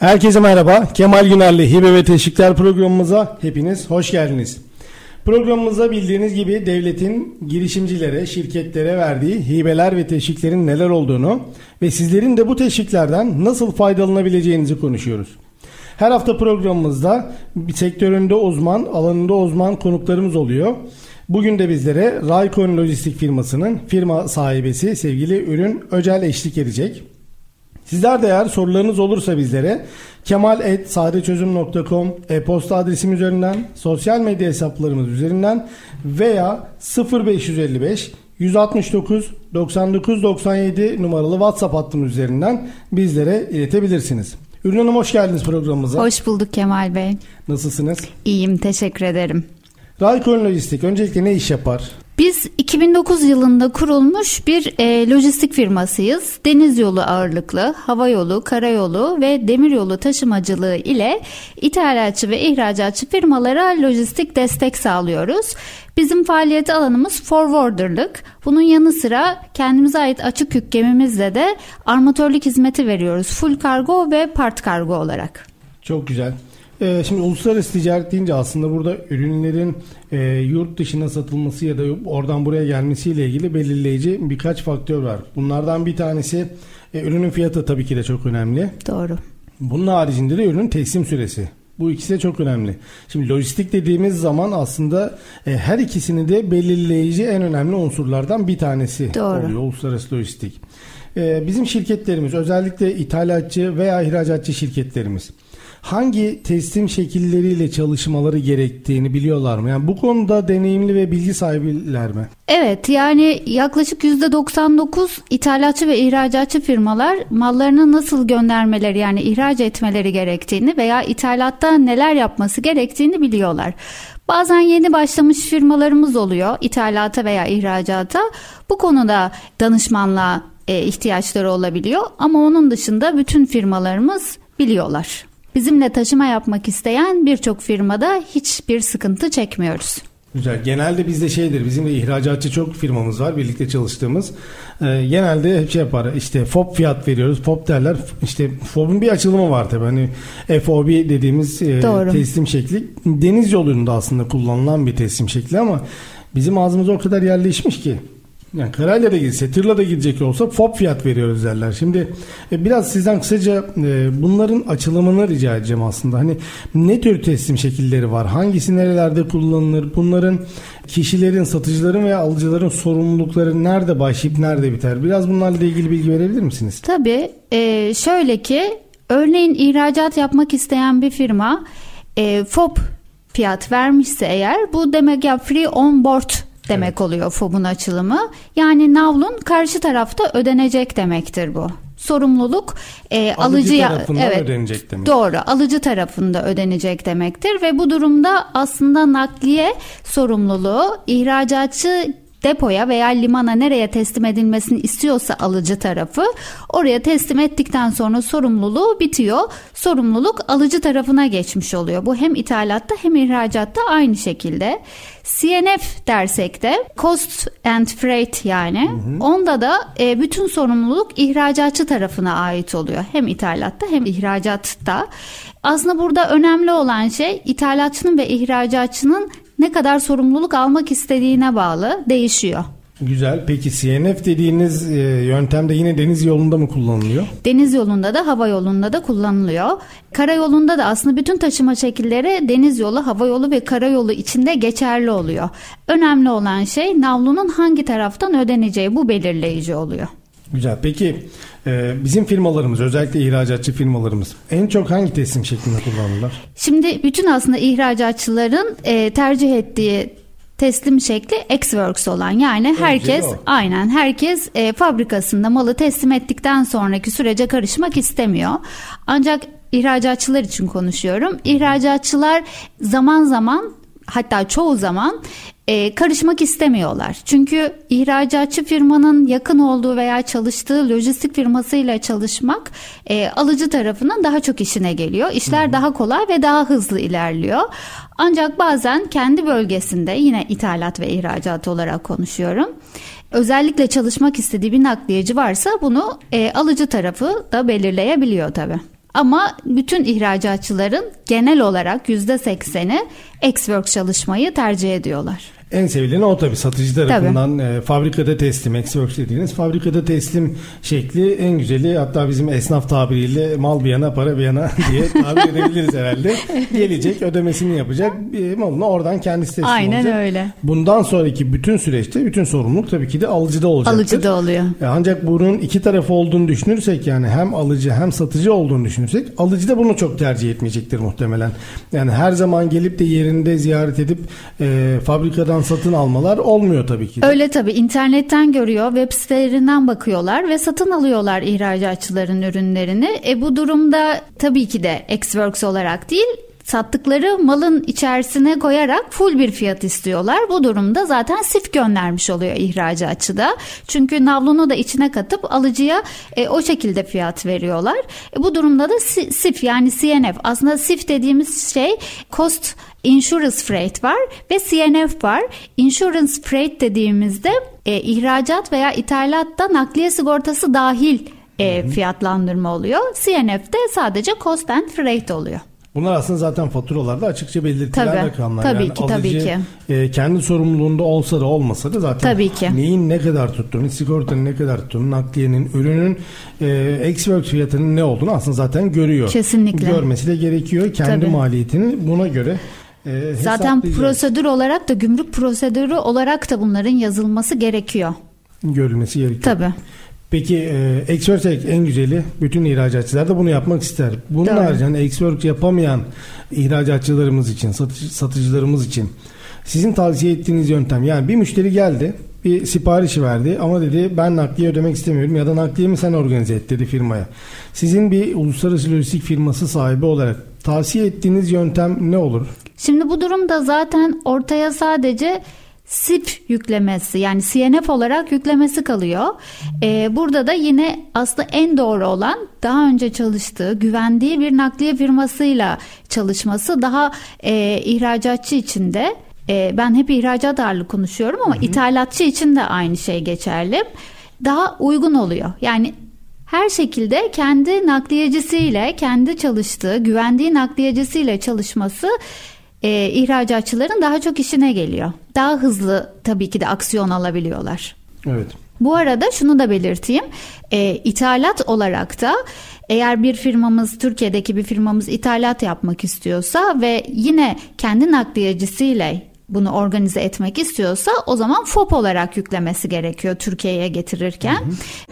Herkese merhaba. Kemal Güner'le Hibe ve Teşvikler programımıza hepiniz hoş geldiniz. Programımızda bildiğiniz gibi devletin girişimcilere, şirketlere verdiği hibeler ve teşviklerin neler olduğunu ve sizlerin de bu teşviklerden nasıl faydalanabileceğinizi konuşuyoruz. Her hafta programımızda bir sektöründe uzman, alanında uzman konuklarımız oluyor. Bugün de bizlere Raykon Lojistik firmasının firma sahibesi sevgili Ürün Öcel eşlik edecek. Sizler de eğer sorularınız olursa bizlere kemal.sadeçözüm.com e-posta adresim üzerinden, sosyal medya hesaplarımız üzerinden veya 0555 169 99 97 numaralı WhatsApp hattımız üzerinden bizlere iletebilirsiniz. Ürün Hanım hoş geldiniz programımıza. Hoş bulduk Kemal Bey. Nasılsınız? İyiyim, teşekkür ederim. Raykon Lojistik öncelikle ne iş yapar? Biz 2009 yılında kurulmuş bir e, lojistik firmasıyız. Deniz yolu ağırlıklı, hava yolu, karayolu ve demir yolu taşımacılığı ile ithalatçı ve ihracatçı firmalara lojistik destek sağlıyoruz. Bizim faaliyet alanımız forwarderlık. Bunun yanı sıra kendimize ait açık yük gemimizle de armatörlük hizmeti veriyoruz. Full kargo ve part kargo olarak. Çok güzel. Ee, şimdi uluslararası ticaret deyince aslında burada ürünlerin e, yurt dışına satılması ya da oradan buraya gelmesiyle ilgili belirleyici birkaç faktör var. Bunlardan bir tanesi e, ürünün fiyatı tabii ki de çok önemli. Doğru. Bunun haricinde de ürünün teslim süresi. Bu ikisi de çok önemli. Şimdi lojistik dediğimiz zaman aslında e, her ikisini de belirleyici en önemli unsurlardan bir tanesi Doğru. oluyor uluslararası lojistik. E, bizim şirketlerimiz özellikle ithalatçı veya ihracatçı şirketlerimiz hangi teslim şekilleriyle çalışmaları gerektiğini biliyorlar mı? Yani bu konuda deneyimli ve bilgi sahibiler mi? Evet yani yaklaşık %99 ithalatçı ve ihracatçı firmalar mallarını nasıl göndermeleri yani ihraç etmeleri gerektiğini veya ithalatta neler yapması gerektiğini biliyorlar. Bazen yeni başlamış firmalarımız oluyor ithalata veya ihracata. Bu konuda danışmanlığa e, ihtiyaçları olabiliyor ama onun dışında bütün firmalarımız biliyorlar. Bizimle taşıma yapmak isteyen birçok firmada hiçbir sıkıntı çekmiyoruz. Güzel. Genelde bizde şeydir. Bizim de ihracatçı çok firmamız var birlikte çalıştığımız. Ee, genelde hep şey yapar. İşte FOB fiyat veriyoruz. FOB derler. İşte FOB'un bir açılımı var tabii. Hani FOB dediğimiz e, teslim şekli. Deniz yolunda aslında kullanılan bir teslim şekli ama bizim ağzımıza o kadar yerleşmiş ki yani karayla da gitse, tırla da gidecek olsa FOB fiyat veriyoruz derler. Şimdi e, biraz sizden kısaca e, bunların açılımını rica edeceğim aslında. Hani ne tür teslim şekilleri var? Hangisi nerelerde kullanılır? Bunların kişilerin, satıcıların veya alıcıların sorumlulukları nerede başlayıp nerede biter? Biraz bunlarla ilgili bilgi verebilir misiniz? Tabii. E, şöyle ki örneğin ihracat yapmak isteyen bir firma e, FOB fiyat vermişse eğer bu demek ya free on board demek evet. oluyor FOB'un açılımı. Yani navlun karşı tarafta ödenecek demektir bu. Sorumluluk e, alıcı alıcıya tarafından evet, ödenecek demek. Doğru. Alıcı tarafında ödenecek demektir ve bu durumda aslında nakliye sorumluluğu ihracatçı depoya veya limana nereye teslim edilmesini istiyorsa alıcı tarafı oraya teslim ettikten sonra sorumluluğu bitiyor. Sorumluluk alıcı tarafına geçmiş oluyor. Bu hem ithalatta hem ihracatta aynı şekilde. CNF dersek de cost and freight yani. Hı hı. Onda da e, bütün sorumluluk ihracatçı tarafına ait oluyor. Hem ithalatta hem ihracatta. Aslında burada önemli olan şey ithalatçının ve ihracatçının ne kadar sorumluluk almak istediğine bağlı değişiyor. Güzel. Peki CNF dediğiniz e, yöntemde yine deniz yolunda mı kullanılıyor? Deniz yolunda da hava yolunda da kullanılıyor. Karayolunda da aslında bütün taşıma şekilleri deniz yolu, hava yolu ve karayolu içinde geçerli oluyor. Önemli olan şey navlunun hangi taraftan ödeneceği bu belirleyici oluyor. Güzel. Peki e, bizim firmalarımız özellikle ihracatçı firmalarımız en çok hangi teslim şeklinde kullanırlar? Şimdi bütün aslında ihracatçıların e, tercih ettiği teslim şekli Xworks olan yani herkes aynen herkes e, fabrikasında malı teslim ettikten sonraki sürece karışmak istemiyor. Ancak ihracatçılar için konuşuyorum. İhracatçılar zaman zaman hatta çoğu zaman e, karışmak istemiyorlar. Çünkü ihracatçı firmanın yakın olduğu veya çalıştığı lojistik firmasıyla çalışmak e, alıcı tarafının daha çok işine geliyor. İşler daha kolay ve daha hızlı ilerliyor. Ancak bazen kendi bölgesinde yine ithalat ve ihracat olarak konuşuyorum. Özellikle çalışmak istediği bir nakliyeci varsa bunu e, alıcı tarafı da belirleyebiliyor tabii. Ama bütün ihracatçıların genel olarak %80'i Xworks çalışmayı tercih ediyorlar. En sevileni o tabii satıcı tarafından e, fabrikada teslim, Xworks dediğiniz fabrikada teslim şekli en güzeli hatta bizim esnaf tabiriyle mal bir yana para bir yana diye tabir edebiliriz herhalde. Gelecek ödemesini yapacak e, malını oradan kendisi teslim Aynen olacak. öyle. Bundan sonraki bütün süreçte bütün sorumluluk tabii ki de alıcıda olacaktır. Alıcıda oluyor. E, Ancak bunun iki tarafı olduğunu düşünürsek yani hem alıcı hem satıcı olduğunu düşünürsek alıcı da bunu çok tercih etmeyecektir muhtemelen. Yani her zaman gelip de yerinde ziyaret edip e, fabrikadan satın almalar olmuyor tabii ki. de. Öyle tabii internetten görüyor, web sitelerinden bakıyorlar ve satın alıyorlar ihracatçıların ürünlerini. E bu durumda tabii ki de Xworks olarak değil sattıkları malın içerisine koyarak full bir fiyat istiyorlar. Bu durumda zaten sif göndermiş oluyor ihracatçı da. Çünkü navlunu da içine katıp alıcıya e, o şekilde fiyat veriyorlar. E, bu durumda da si- sif yani CNF aslında sif dediğimiz şey cost Insurance Freight var ve CNF var. Insurance Freight dediğimizde e, ihracat veya ithalatta nakliye sigortası dahil e, fiyatlandırma oluyor. CNF de sadece Cost and Freight oluyor. Bunlar aslında zaten faturalarda açıkça belirtilen Tabii, rakamlar. tabii yani ki, alıcı, tabii ki. e, kendi sorumluluğunda olsa da olmasa da zaten Tabii ki. neyin ne kadar tuttuğunu, sigortanın ne kadar tuttuğunu, nakliyenin, ürünün e, Xworks fiyatının ne olduğunu aslında zaten görüyor. Kesinlikle. Görmesi de gerekiyor. Kendi Tabii. maliyetini buna göre e, Zaten prosedür olarak da gümrük prosedürü olarak da bunların yazılması gerekiyor. görülmesi gerekiyor. Tabii. Peki e, Xworks en güzeli bütün ihracatçılar da bunu yapmak ister. Bunun Doğru. haricinde Xworks yapamayan ihracatçılarımız için, satıcı, satıcılarımız için sizin tavsiye ettiğiniz yöntem yani bir müşteri geldi bir siparişi verdi ama dedi ben nakliye ödemek istemiyorum ya da nakliyemi sen organize et dedi firmaya. Sizin bir uluslararası lojistik firması sahibi olarak tavsiye ettiğiniz yöntem ne olur? Şimdi bu durumda zaten ortaya sadece SIP yüklemesi yani CNF olarak yüklemesi kalıyor. Ee, burada da yine aslında en doğru olan daha önce çalıştığı, güvendiği bir nakliye firmasıyla çalışması daha e, ihracatçı için de e, ben hep ihracat ağırlığı konuşuyorum ama ithalatçı için de aynı şey geçerli. Daha uygun oluyor. Yani her şekilde kendi nakliyecisiyle, kendi çalıştığı, güvendiği nakliyecisiyle çalışması e, ihracatçıların daha çok işine geliyor. Daha hızlı tabii ki de aksiyon alabiliyorlar. Evet. Bu arada şunu da belirteyim. E, ithalat olarak da eğer bir firmamız Türkiye'deki bir firmamız ithalat yapmak istiyorsa ve yine kendi nakliyecisiyle bunu organize etmek istiyorsa o zaman FOP olarak yüklemesi gerekiyor Türkiye'ye getirirken.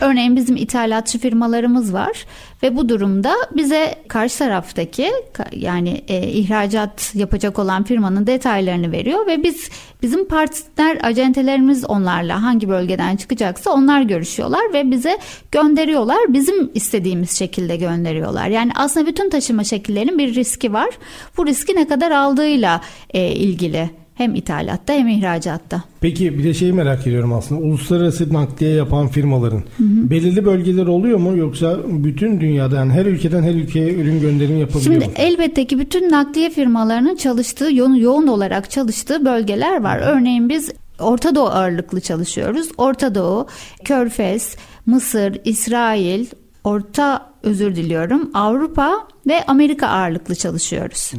Örneğin bizim ithalatçı firmalarımız var ve bu durumda bize karşı taraftaki yani e, ihracat yapacak olan firmanın detaylarını veriyor ve biz bizim partner acentelerimiz onlarla hangi bölgeden çıkacaksa onlar görüşüyorlar ve bize gönderiyorlar. Bizim istediğimiz şekilde gönderiyorlar. Yani aslında bütün taşıma şekillerinin bir riski var. Bu riski ne kadar aldığıyla e, ilgili. Hem ithalatta hem ihracatta. Peki bir de şeyi merak ediyorum aslında. Uluslararası nakliye yapan firmaların belirli bölgeler oluyor mu yoksa bütün dünyada yani her ülkeden her ülkeye ürün gönderimi yapabiliyor Şimdi mu? elbette ki bütün nakliye firmalarının çalıştığı yoğun, yoğun olarak çalıştığı bölgeler var. Örneğin biz Orta Doğu ağırlıklı çalışıyoruz. Orta Doğu, Körfez, Mısır, İsrail, Orta özür diliyorum Avrupa ve Amerika ağırlıklı çalışıyoruz.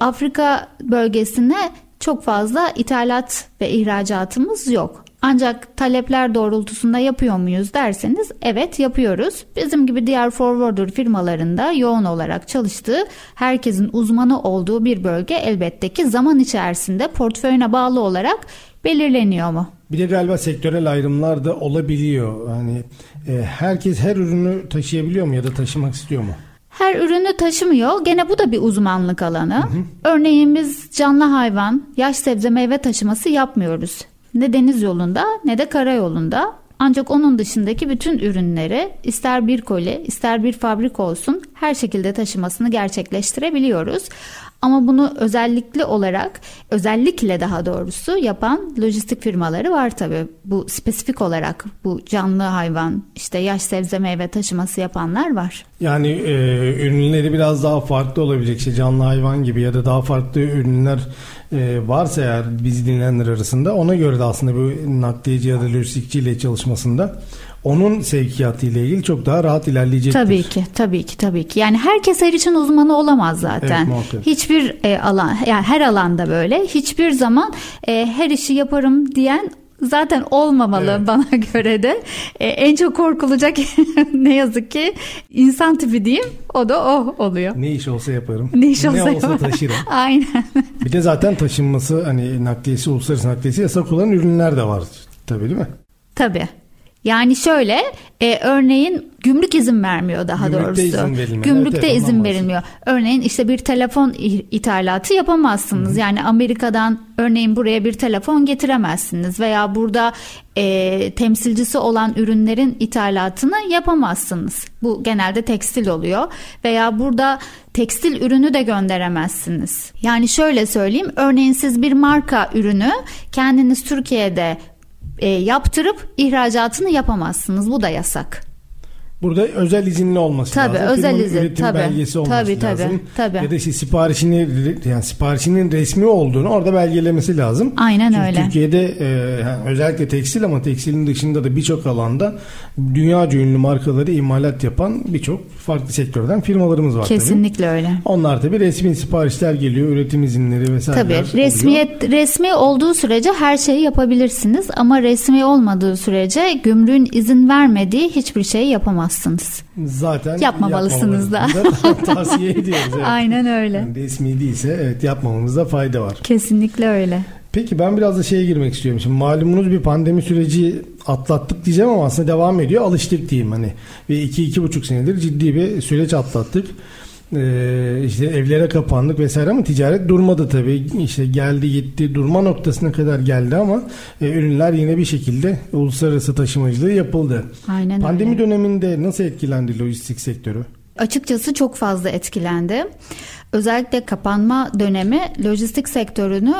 Afrika bölgesine çok fazla ithalat ve ihracatımız yok. Ancak talepler doğrultusunda yapıyor muyuz derseniz evet yapıyoruz. Bizim gibi diğer forwarder firmalarında yoğun olarak çalıştığı herkesin uzmanı olduğu bir bölge elbette ki zaman içerisinde portföyüne bağlı olarak belirleniyor mu? Bir de galiba sektörel ayrımlar da olabiliyor. Yani e, herkes her ürünü taşıyabiliyor mu ya da taşımak istiyor mu? Her ürünü taşımıyor. Gene bu da bir uzmanlık alanı. Örneğin biz canlı hayvan, yaş sebze meyve taşıması yapmıyoruz. Ne deniz yolunda ne de karayolunda. Ancak onun dışındaki bütün ürünleri ister bir koli ister bir fabrik olsun her şekilde taşımasını gerçekleştirebiliyoruz. Ama bunu özellikle olarak, özellikle daha doğrusu yapan lojistik firmaları var tabii. Bu spesifik olarak bu canlı hayvan, işte yaş sebze meyve taşıması yapanlar var. Yani e, ürünleri biraz daha farklı olabilecek şey canlı hayvan gibi ya da daha farklı ürünler e, varsa eğer biz dinleyenler arasında ona göre de aslında bu nakliyeci ya da lojistikçi ile çalışmasında onun sevkiyatı ile ilgili çok daha rahat ilerleyecektir. Tabii ki, tabii ki, tabii ki. Yani herkes her için uzmanı olamaz zaten. Evet, hiçbir e, alan, yani her alanda böyle. Hiçbir zaman e, her işi yaparım diyen zaten olmamalı evet. bana göre de. E, en çok korkulacak ne yazık ki insan tipi diyeyim. O da o oluyor. Ne iş olsa yaparım. Ne iş olsa, ne olsa taşırım. Aynen. Bir de zaten taşınması hani nakliyesi uluslararası nakliyesi yasak olan ürünler de var tabii değil mi? Tabii. Yani şöyle e, örneğin gümrük izin vermiyor daha Gümrükte doğrusu. Izin verilmiyor. Gümrükte evet, izin verilmiyor. Örneğin işte bir telefon ithalatı yapamazsınız. Hı-hı. Yani Amerika'dan örneğin buraya bir telefon getiremezsiniz veya burada e, temsilcisi olan ürünlerin ithalatını yapamazsınız. Bu genelde tekstil oluyor veya burada tekstil ürünü de gönderemezsiniz. Yani şöyle söyleyeyim örneğin siz bir marka ürünü kendiniz Türkiye'de e, yaptırıp ihracatını yapamazsınız. Bu da yasak. Burada özel izinli olması tabii, lazım. özel Firmanın izin. üretim tabii, belgesi olması tabii, lazım. Tabii, Ya da işte siparişini yani siparişinin resmi olduğunu orada belgelemesi lazım. Aynen Çünkü öyle. Türkiye'de e, yani özellikle tekstil ama tekstilin dışında da birçok alanda dünyaca ünlü markaları imalat yapan birçok farklı sektörden firmalarımız var Kesinlikle tabii. öyle. Onlar tabii resmi siparişler geliyor, üretim izinleri vesaire. Tabii resmiyet oluyor. resmi olduğu sürece her şeyi yapabilirsiniz ama resmi olmadığı sürece gümrüğün izin vermediği hiçbir şeyi yapamazsınız zaten yapmamalısınız da. tavsiye ediyoruz. Evet. Aynen öyle. Yani resmi değilse evet yapmamamızda fayda var. Kesinlikle öyle. Peki ben biraz da şeye girmek istiyorum. Şimdi malumunuz bir pandemi süreci atlattık diyeceğim ama aslında devam ediyor. Alıştık diyeyim hani. Ve iki iki buçuk senedir ciddi bir süreç atlattık. Ee, işte evlere kapandık vesaire ama ticaret durmadı tabii. İşte geldi gitti durma noktasına kadar geldi ama e, ürünler yine bir şekilde uluslararası taşımacılığı yapıldı. Aynen Pandemi öyle. döneminde nasıl etkilendi lojistik sektörü? Açıkçası çok fazla etkilendi. Özellikle kapanma dönemi lojistik sektörünü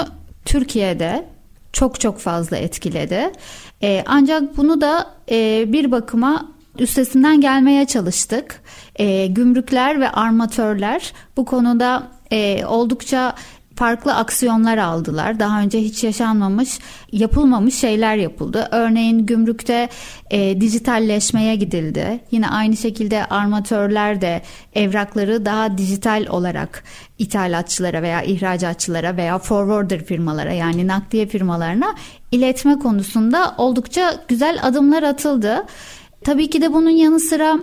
Türkiye'de çok çok fazla etkiledi. Ee, ancak bunu da e, bir bakıma üstesinden gelmeye çalıştık. E, gümrükler ve armatörler bu konuda e, oldukça farklı aksiyonlar aldılar. Daha önce hiç yaşanmamış, yapılmamış şeyler yapıldı. Örneğin gümrükte e, dijitalleşmeye gidildi. Yine aynı şekilde armatörler de evrakları daha dijital olarak ithalatçılara veya ihracatçılara veya forwarder firmalara yani nakliye firmalarına iletme konusunda oldukça güzel adımlar atıldı. Tabii ki de bunun yanı sıra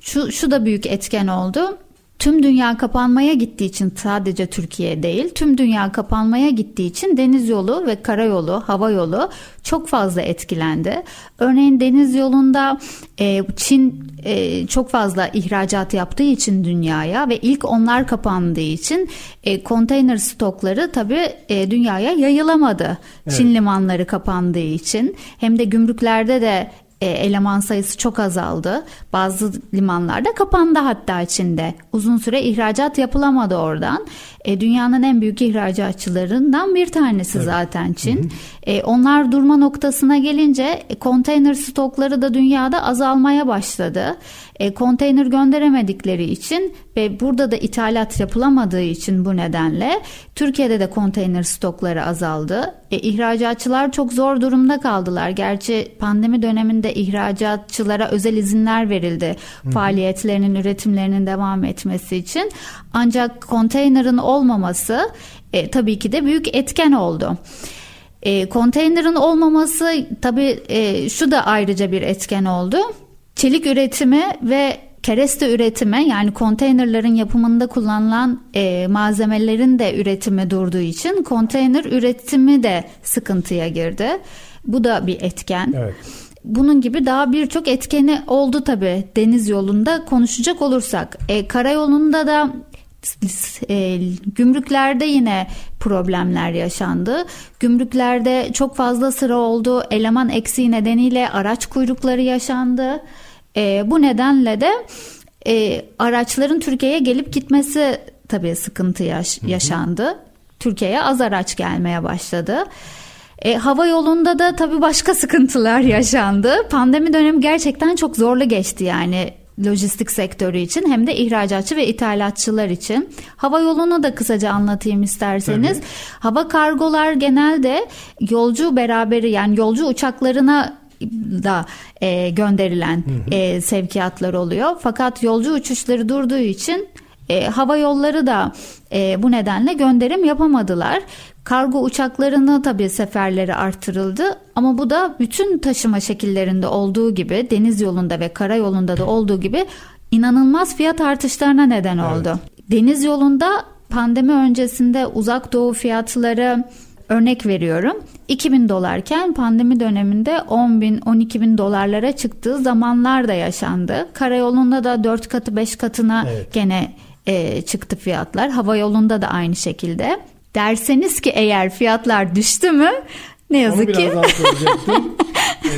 şu, şu da büyük etken oldu. Tüm dünya kapanmaya gittiği için sadece Türkiye değil, tüm dünya kapanmaya gittiği için deniz yolu ve karayolu, hava yolu çok fazla etkilendi. Örneğin deniz yolunda e, Çin e, çok fazla ihracat yaptığı için dünyaya ve ilk onlar kapandığı için e, konteyner stokları tabii e, dünyaya yayılamadı. Evet. Çin limanları kapandığı için hem de gümrüklerde de e, eleman sayısı çok azaldı. Bazı limanlarda kapandı hatta içinde. Uzun süre ihracat yapılamadı oradan. E, dünyanın en büyük ihracatçılarından bir tanesi evet. zaten Çin. Hı hı. E, onlar durma noktasına gelince e, konteyner stokları da dünyada azalmaya başladı. E, konteyner gönderemedikleri için ve burada da ithalat yapılamadığı için bu nedenle Türkiye'de de konteyner stokları azaldı. E, ihracatçılar çok zor durumda kaldılar. Gerçi pandemi döneminde ihracatçılara özel izinler verildi. Hı. Faaliyetlerinin, üretimlerinin devam etmesi için. Ancak konteynerin olmaması e, tabii ki de büyük etken oldu. E, konteynerin olmaması tabii e, şu da ayrıca bir etken oldu. Çelik üretimi ve kereste üretimi yani konteynerların yapımında kullanılan e, malzemelerin de üretimi durduğu için konteyner üretimi de sıkıntıya girdi. Bu da bir etken. Evet. Bunun gibi daha birçok etkeni oldu tabii deniz yolunda konuşacak olursak. E, karayolunda da E, gümrüklerde yine problemler yaşandı. Gümrüklerde çok fazla sıra oldu. Eleman eksiği nedeniyle araç kuyrukları yaşandı. E, bu nedenle de e, araçların Türkiye'ye gelip gitmesi tabii sıkıntı yaş- yaşandı. Türkiye'ye az araç gelmeye başladı. E, hava yolunda da tabii başka sıkıntılar yaşandı. Pandemi dönemi gerçekten çok zorlu geçti yani lojistik sektörü için hem de ihracatçı ve ithalatçılar için. Hava yolunu da kısaca anlatayım isterseniz. Tabii. Hava kargolar genelde yolcu beraberi yani yolcu uçaklarına da e, gönderilen hı hı. E, sevkiyatlar oluyor. Fakat yolcu uçuşları durduğu için e, hava yolları da e, bu nedenle gönderim yapamadılar. Kargo uçaklarını tabii seferleri artırıldı ama bu da bütün taşıma şekillerinde olduğu gibi deniz yolunda ve karayolunda da olduğu gibi inanılmaz fiyat artışlarına neden oldu. Evet. Deniz yolunda pandemi öncesinde uzak doğu fiyatları örnek veriyorum 2000 dolarken pandemi döneminde 10 bin 12 bin dolarlara çıktığı zamanlar da yaşandı. Karayolunda da 4 katı 5 katına evet. gene e, çıktı fiyatlar. Hava yolunda da aynı şekilde. Derseniz ki eğer fiyatlar düştü mü ne yazık Onu ki.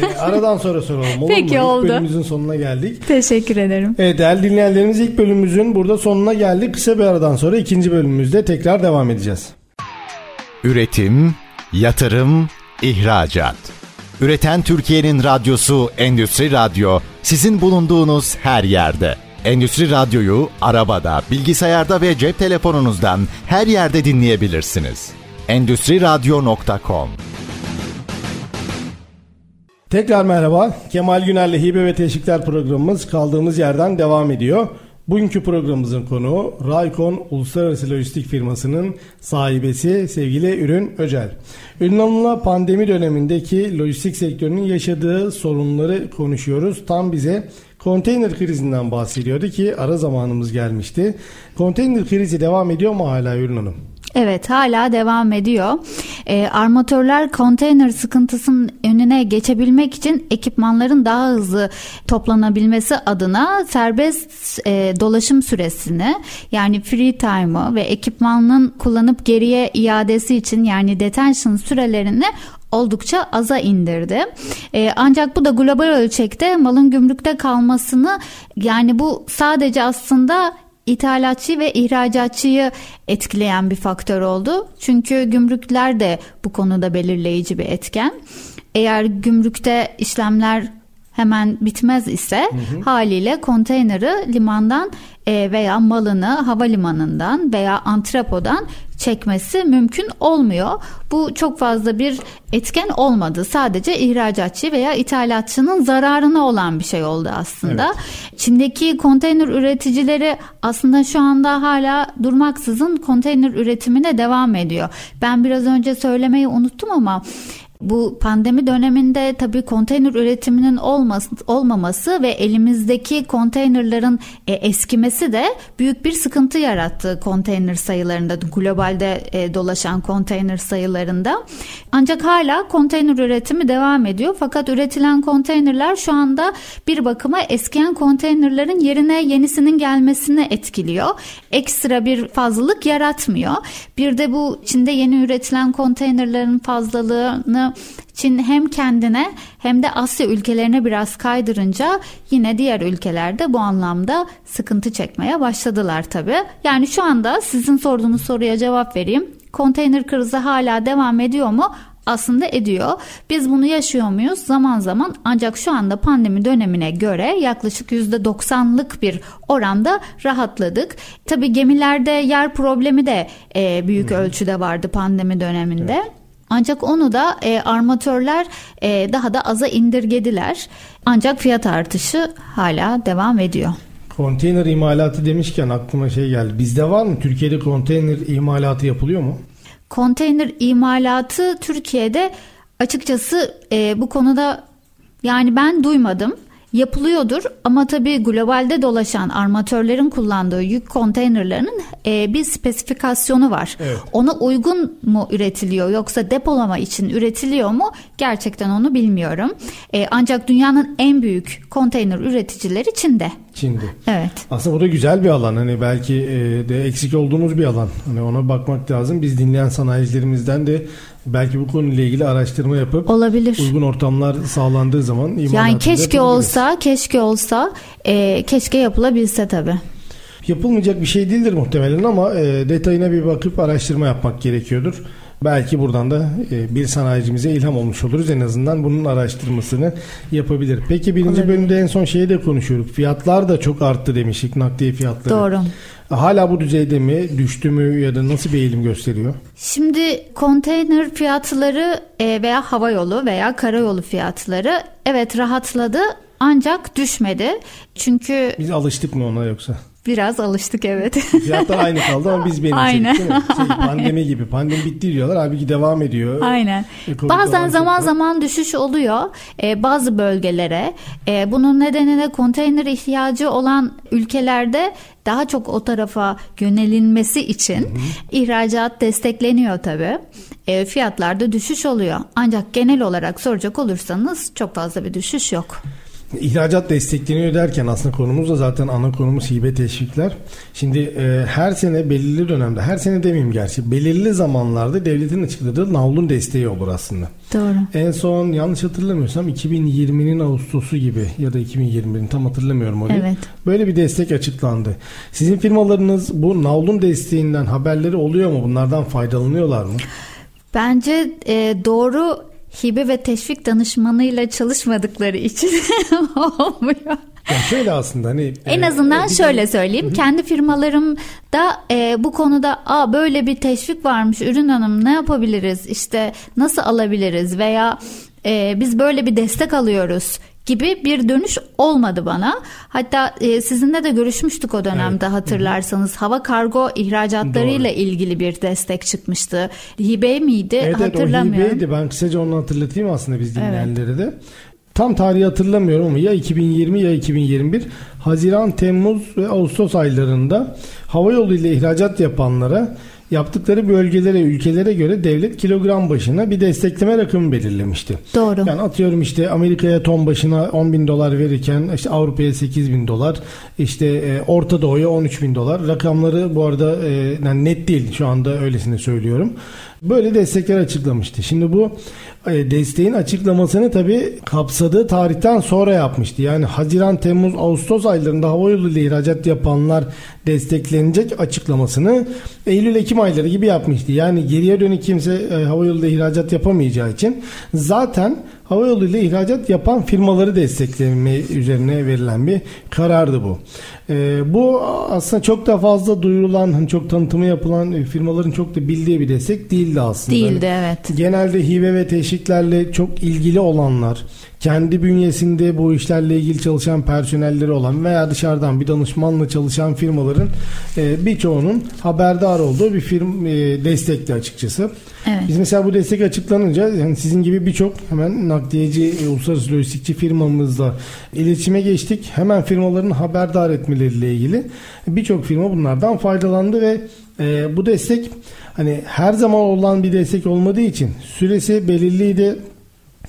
ee, aradan sonra soralım olur Peki mu? oldu. İlk bölümümüzün sonuna geldik. Teşekkür ederim. Evet değerli dinleyenlerimiz ilk bölümümüzün burada sonuna geldik. Kısa bir aradan sonra ikinci bölümümüzde tekrar devam edeceğiz. Üretim, yatırım, ihracat. Üreten Türkiye'nin radyosu Endüstri Radyo sizin bulunduğunuz her yerde. Endüstri Radyo'yu arabada, bilgisayarda ve cep telefonunuzdan her yerde dinleyebilirsiniz. Endüstri Radyo.com Tekrar merhaba. Kemal Güner'le Hibe ve Teşvikler programımız kaldığımız yerden devam ediyor. Bugünkü programımızın konuğu Raykon Uluslararası Lojistik Firması'nın sahibesi sevgili Ürün Öcel. Ürün Hanım'la pandemi dönemindeki lojistik sektörünün yaşadığı sorunları konuşuyoruz. Tam bize konteyner krizinden bahsediyordu ki ara zamanımız gelmişti. Konteyner krizi devam ediyor mu hala Ürün Hanım? Evet hala devam ediyor. E, armatörler konteyner sıkıntısının önüne geçebilmek için ekipmanların daha hızlı toplanabilmesi adına serbest e, dolaşım süresini yani free time'ı ve ekipmanın kullanıp geriye iadesi için yani detention sürelerini oldukça aza indirdi. E, ancak bu da global ölçekte malın gümrükte kalmasını yani bu sadece aslında ithalatçı ve ihracatçıyı etkileyen bir faktör oldu. Çünkü gümrükler de bu konuda belirleyici bir etken. Eğer gümrükte işlemler hemen bitmez ise hı hı. haliyle konteyneri limandan e, veya malını havalimanından veya antrepodan çekmesi mümkün olmuyor. Bu çok fazla bir etken olmadı. Sadece ihracatçı veya ithalatçının zararına olan bir şey oldu aslında. Evet. Çin'deki konteyner üreticileri aslında şu anda hala durmaksızın konteyner üretimine devam ediyor. Ben biraz önce söylemeyi unuttum ama bu pandemi döneminde tabii konteyner üretiminin olması, olmaması ve elimizdeki konteynerların e, eskimesi de büyük bir sıkıntı yarattı konteyner sayılarında globalde e, dolaşan konteyner sayılarında. Ancak hala konteyner üretimi devam ediyor. Fakat üretilen konteynerler şu anda bir bakıma eskiyen konteynerlerin yerine yenisinin gelmesini etkiliyor. Ekstra bir fazlalık yaratmıyor. Bir de bu içinde yeni üretilen konteynerlerin fazlalığını Çin hem kendine hem de Asya ülkelerine biraz kaydırınca yine diğer ülkelerde bu anlamda sıkıntı çekmeye başladılar tabi. Yani şu anda sizin sorduğunuz soruya cevap vereyim. Konteyner krizi hala devam ediyor mu? aslında ediyor. Biz bunu yaşıyor muyuz? Zaman zaman ancak şu anda pandemi dönemine göre yaklaşık %90'lık bir oranda rahatladık. Tabii gemilerde yer problemi de e, büyük Hı-hı. ölçüde vardı pandemi döneminde. Evet. Ancak onu da e, armatörler e, daha da aza indirgediler. Ancak fiyat artışı hala devam ediyor. Konteyner imalatı demişken aklıma şey geldi. Bizde var mı? Türkiye'de konteyner imalatı yapılıyor mu? Konteyner imalatı Türkiye'de açıkçası e, bu konuda yani ben duymadım yapılıyordur ama tabii globalde dolaşan armatörlerin kullandığı yük konteynerlarının e, bir spesifikasyonu var. Evet. Ona uygun mu üretiliyor yoksa depolama için üretiliyor mu? Gerçekten onu bilmiyorum. E, ancak dünyanın en büyük konteyner üreticileri Çin'de. Çin'de. Evet. Aslında bu da güzel bir alan. Hani belki e, de eksik olduğumuz bir alan. Hani ona bakmak lazım. Biz dinleyen sanayicilerimizden de belki bu konuyla ilgili araştırma yapıp Olabilir. uygun ortamlar sağlandığı zaman Yani imalatını keşke olsa, keşke olsa, e, keşke yapılabilse tabii. Yapılmayacak bir şey değildir muhtemelen ama e, detayına bir bakıp araştırma yapmak gerekiyordur. Belki buradan da e, bir sanayicimize ilham olmuş oluruz. En azından bunun araştırmasını yapabilir. Peki birinci Olabilir. bölümde en son şeyi de konuşuyorduk. Fiyatlar da çok arttı demiştik nakliye fiyatları. Doğru. Hala bu düzeyde mi? Düştü mü? Ya da nasıl bir eğilim gösteriyor? Şimdi konteyner fiyatları e, veya hava yolu veya karayolu fiyatları evet rahatladı ancak düşmedi. Çünkü Biz alıştık mı ona yoksa? biraz alıştık evet. Fiyatlar aynı kaldı ama biz benimsedik Aynen. Şey, pandemi gibi. Pandemi bitti diyorlar. Halbuki devam ediyor. Aynen. Ekonomik Bazen zaman çok- zaman düşüş oluyor e, bazı bölgelere. E, bunun nedeni de konteyner ihtiyacı olan ülkelerde daha çok o tarafa yönelinmesi için ihracat destekleniyor tabii. E, fiyatlarda düşüş oluyor. Ancak genel olarak soracak olursanız çok fazla bir düşüş yok. İhracat destekleniyor derken aslında konumuz da zaten ana konumuz hibe teşvikler. Şimdi e, her sene belirli dönemde, her sene demeyeyim gerçi, belirli zamanlarda devletin açıkladığı navlun desteği olur aslında. Doğru. En son yanlış hatırlamıyorsam 2020'nin Ağustos'u gibi ya da 2021'in tam hatırlamıyorum orayı. Evet. Böyle bir destek açıklandı. Sizin firmalarınız bu navlun desteğinden haberleri oluyor mu? Bunlardan faydalanıyorlar mı? Bence e, doğru hibe ve teşvik danışmanıyla çalışmadıkları için olmuyor. Ya şöyle aslında hani En e, azından bizim- şöyle söyleyeyim. Kendi firmalarımda e, bu konuda Aa, böyle bir teşvik varmış ürün hanım ne yapabiliriz işte nasıl alabiliriz veya e, biz böyle bir destek alıyoruz gibi bir dönüş olmadı bana. Hatta e, sizinle de görüşmüştük o dönemde hatırlarsanız. Hava kargo ihracatlarıyla ilgili bir destek çıkmıştı. Hibe miydi Evet, evet o hatırlamıyorum. hibeydi. Ben kısaca onu hatırlatayım aslında biz dinleyenlere de. Tam tarihi hatırlamıyorum ama ya 2020 ya 2021 Haziran, Temmuz ve Ağustos aylarında havayolu ile ihracat yapanlara yaptıkları bölgelere, ülkelere göre devlet kilogram başına bir destekleme rakamı belirlemişti. Doğru. Yani atıyorum işte Amerika'ya ton başına 10 bin dolar verirken işte Avrupa'ya 8 bin dolar işte e, Orta Doğu'ya 13 bin dolar rakamları bu arada e, yani net değil şu anda öylesine söylüyorum. Böyle destekler açıklamıştı. Şimdi bu e, desteğin açıklamasını tabii kapsadığı tarihten sonra yapmıştı. Yani Haziran, Temmuz, Ağustos aylarında havayolu ile ihracat yapanlar desteklenecek açıklamasını Eylül-Ekim ayları gibi yapmıştı. Yani geriye dönük kimse e, havayolu ile ihracat yapamayacağı için zaten havayolu ile ihracat yapan firmaları destekleme üzerine verilen bir karardı bu. E, bu aslında çok da fazla duyurulan, hani çok tanıtımı yapılan e, firmaların çok da bildiği bir destek değildi aslında. Değildi evet. Genelde hibe ve teşviklerle çok ilgili olanlar, kendi bünyesinde bu işlerle ilgili çalışan personelleri olan veya dışarıdan bir danışmanla çalışan firmaların e, birçoğunun haberdar olduğu bir firm e, destekli açıkçası. Evet. Biz mesela bu destek açıklanınca yani sizin gibi birçok hemen nakliyeci, e, uluslararası lojistikçi firmamızla iletişime geçtik. Hemen firmaların haberdar etmeleriyle ilgili birçok firma bunlardan faydalandı ve e, bu destek hani her zaman olan bir destek olmadığı için süresi belirliydi.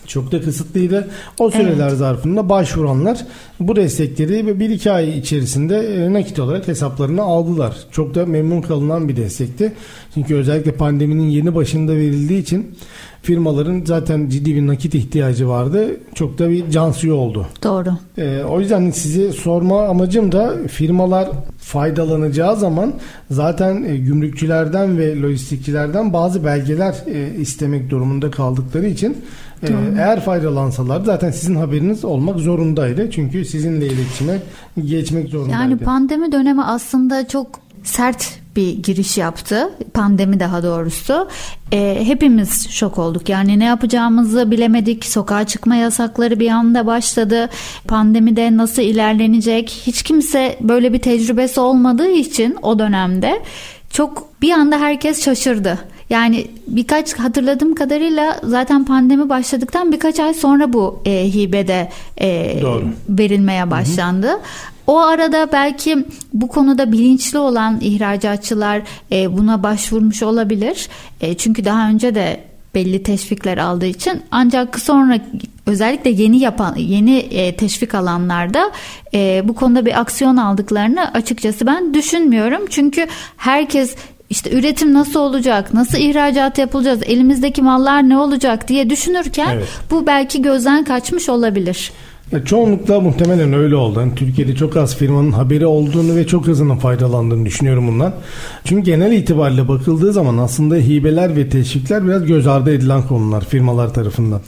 Çok da kısıtlıydı. O süreler Evet. zarfında başvuranlar bu destekleri bir iki ay içerisinde e, nakit olarak hesaplarına aldılar. Çok da memnun kalınan bir destekti. Çünkü özellikle pandeminin yeni başında verildiği için firmaların zaten ciddi bir nakit ihtiyacı vardı. Çok da bir can suyu oldu. Doğru. Ee, o yüzden sizi sorma amacım da firmalar faydalanacağı zaman zaten e, gümrükçülerden ve lojistikçilerden bazı belgeler e, istemek durumunda kaldıkları için e, eğer faydalansalar zaten sizin haberiniz olmak zorundaydı. Çünkü sizinle iletişime geçmek zorundaydı. Yani pandemi dönemi aslında çok sert bir giriş yaptı. Pandemi daha doğrusu. Ee, hepimiz şok olduk. Yani ne yapacağımızı bilemedik. Sokağa çıkma yasakları bir anda başladı. Pandemide nasıl ilerlenecek? Hiç kimse böyle bir tecrübesi olmadığı için o dönemde çok bir anda herkes şaşırdı. Yani birkaç hatırladığım kadarıyla zaten pandemi başladıktan birkaç ay sonra bu e, hibede e, Doğru. verilmeye başlandı. O arada belki bu konuda bilinçli olan ihracatçılar e, buna başvurmuş olabilir. E, çünkü daha önce de belli teşvikler aldığı için ancak sonra özellikle yeni yapan yeni e, teşvik alanlarda e, bu konuda bir aksiyon aldıklarını açıkçası ben düşünmüyorum. Çünkü herkes işte üretim nasıl olacak, nasıl ihracat yapılacağız, elimizdeki mallar ne olacak diye düşünürken evet. bu belki gözden kaçmış olabilir. Çoğunlukla muhtemelen öyle oldu. Yani Türkiye'de çok az firmanın haberi olduğunu ve çok hızının faydalandığını düşünüyorum bundan. Çünkü genel itibariyle bakıldığı zaman aslında hibeler ve teşvikler biraz göz ardı edilen konular firmalar tarafından.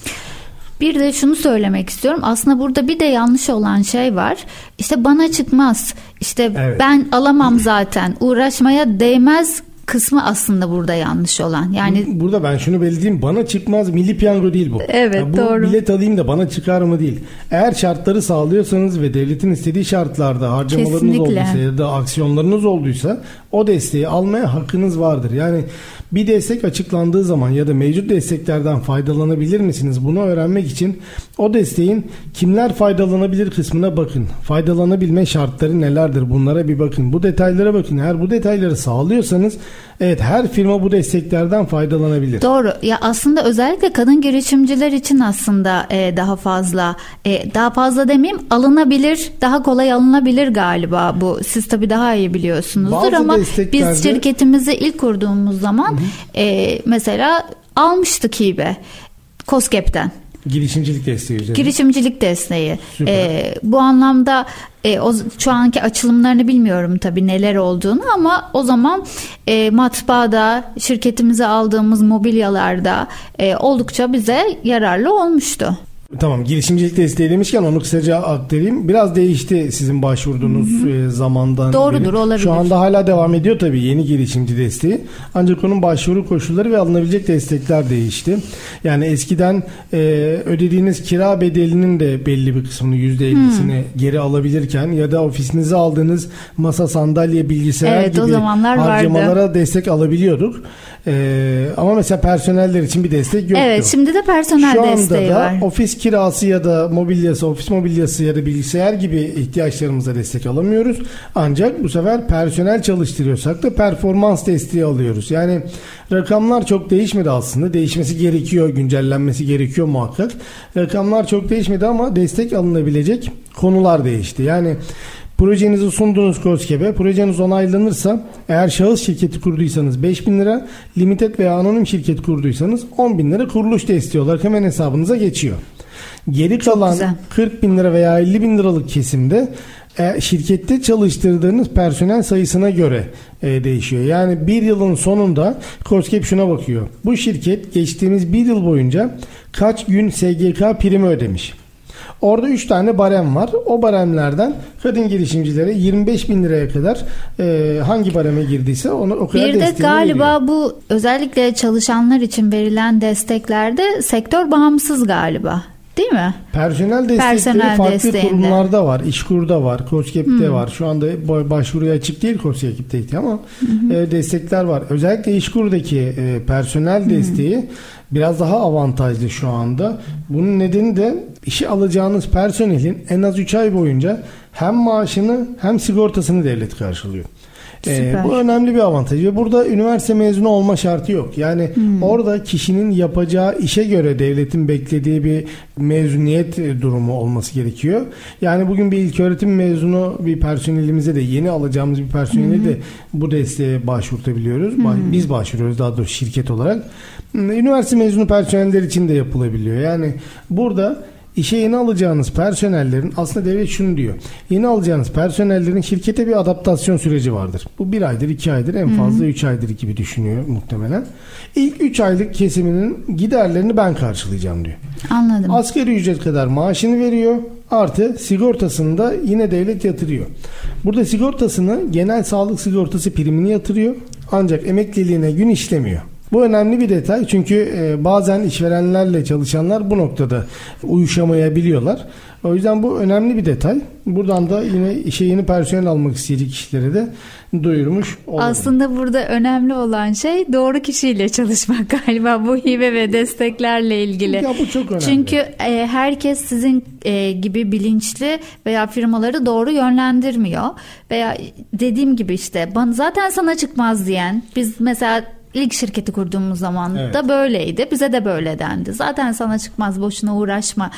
Bir de şunu söylemek istiyorum. Aslında burada bir de yanlış olan şey var. İşte bana çıkmaz. İşte evet. ben alamam zaten. Uğraşmaya değmez kısmı aslında burada yanlış olan. Yani burada ben şunu belirteyim. Bana çıkmaz milli piyango değil bu. Evet yani bu doğru. bilet alayım da bana çıkar mı değil. Eğer şartları sağlıyorsanız ve devletin istediği şartlarda harcamalarınız Kesinlikle. olduysa ya da aksiyonlarınız olduysa o desteği almaya hakkınız vardır. Yani bir destek açıklandığı zaman ya da mevcut desteklerden faydalanabilir misiniz? Bunu öğrenmek için o desteğin kimler faydalanabilir kısmına bakın. Faydalanabilme şartları nelerdir? Bunlara bir bakın. Bu detaylara bakın. Eğer bu detayları sağlıyorsanız evet her firma bu desteklerden faydalanabilir. Doğru. Ya aslında özellikle kadın girişimciler için aslında e, daha fazla e, daha fazla demeyeyim alınabilir, daha kolay alınabilir galiba bu. Siz tabii daha iyi biliyorsunuzdur Bazı ama biz şirketimizi ilk kurduğumuz zaman e, mesela almıştık hibe COSGAP'ten. Girişimcilik desteği üzerine. Girişimcilik desteği. Ee, bu anlamda e, o şu anki açılımlarını bilmiyorum tabii neler olduğunu ama o zaman e, matbaada şirketimize aldığımız mobilyalarda e, oldukça bize yararlı olmuştu. Tamam girişimcilik desteği demişken onu kısaca aktarayım. Biraz değişti sizin başvurduğunuz hı hı. E, zamandan Doğrudur beri. olabilir. Şu anda hala devam ediyor tabii yeni girişimci desteği. Ancak onun başvuru koşulları ve alınabilecek destekler değişti. Yani eskiden e, ödediğiniz kira bedelinin de belli bir kısmını %50'sini hmm. geri alabilirken ya da ofisinize aldığınız masa, sandalye, bilgisayar evet, gibi harcamalara vardı. destek alabiliyorduk. E, ama mesela personeller için bir destek yoktu. Evet şimdi de personel Şu desteği anda da var. ofis kirası ya da mobilyası, ofis mobilyası ya da bilgisayar gibi ihtiyaçlarımıza destek alamıyoruz. Ancak bu sefer personel çalıştırıyorsak da performans desteği alıyoruz. Yani rakamlar çok değişmedi aslında. Değişmesi gerekiyor, güncellenmesi gerekiyor muhakkak. Rakamlar çok değişmedi ama destek alınabilecek konular değişti. Yani Projenizi sundunuz KOSGEB'e. Projeniz onaylanırsa eğer şahıs şirketi kurduysanız 5 bin lira, limited veya anonim şirket kurduysanız 10 bin lira kuruluş desteği olarak hemen hesabınıza geçiyor. Geri Çok kalan güzel. 40 bin lira veya 50 bin liralık kesimde e, şirkette çalıştırdığınız personel sayısına göre e, değişiyor. Yani bir yılın sonunda COSGAP şuna bakıyor. Bu şirket geçtiğimiz bir yıl boyunca kaç gün SGK primi ödemiş? Orada 3 tane barem var. O baremlerden kadın girişimcilere 25 bin liraya kadar e, hangi bareme girdiyse onu o kadar Bir de galiba veriyor. bu özellikle çalışanlar için verilen desteklerde sektör bağımsız galiba. Değil mi? Personel destekleri Personel farklı desteğinde. kurumlarda var. İşkur'da var. COSGAP'te hmm. var. Şu anda başvuruya açık değil COSGAP'teki ama hmm. e, destekler var. Özellikle İşkur'daki e, personel hmm. desteği biraz daha avantajlı şu anda. Bunun nedeni de işe alacağınız personelin en az 3 ay boyunca hem maaşını hem sigortasını devlet karşılıyor. Ee, bu önemli bir avantaj ve burada üniversite mezunu olma şartı yok. Yani hmm. orada kişinin yapacağı işe göre devletin beklediği bir mezuniyet durumu olması gerekiyor. Yani bugün bir ilk öğretim mezunu bir personelimize de yeni alacağımız bir personele hmm. de bu desteğe başvurtabiliyoruz. Hmm. Biz başvuruyoruz daha doğrusu şirket olarak. Üniversite mezunu personeller için de yapılabiliyor. Yani burada İşe yeni alacağınız personellerin aslında devlet şunu diyor. Yeni alacağınız personellerin şirkete bir adaptasyon süreci vardır. Bu bir aydır, iki aydır, en fazla üç aydır gibi düşünüyor muhtemelen. İlk üç aylık kesiminin giderlerini ben karşılayacağım diyor. Anladım. Asgari ücret kadar maaşını veriyor. Artı sigortasını da yine devlet yatırıyor. Burada sigortasını genel sağlık sigortası primini yatırıyor. Ancak emekliliğine gün işlemiyor. Bu önemli bir detay çünkü e, bazen işverenlerle çalışanlar bu noktada uyuşamayabiliyorlar. O yüzden bu önemli bir detay. Buradan da yine işe yeni personel almak isteyecek kişilere de duyurmuş olalım. Aslında burada önemli olan şey doğru kişiyle çalışmak galiba bu hibe ve desteklerle ilgili. Ya bu çok önemli. Çünkü e, herkes sizin e, gibi bilinçli veya firmaları doğru yönlendirmiyor. Veya dediğim gibi işte zaten sana çıkmaz diyen biz mesela ilk şirketi kurduğumuz zaman Evet. da böyleydi. Bize de böyle dendi. Zaten sana çıkmaz boşuna uğraşma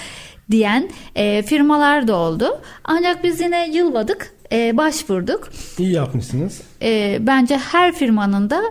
diyen e, firmalar da oldu. Ancak biz yine yılmadık, e, başvurduk. İyi yapmışsınız. E, bence her firmanın da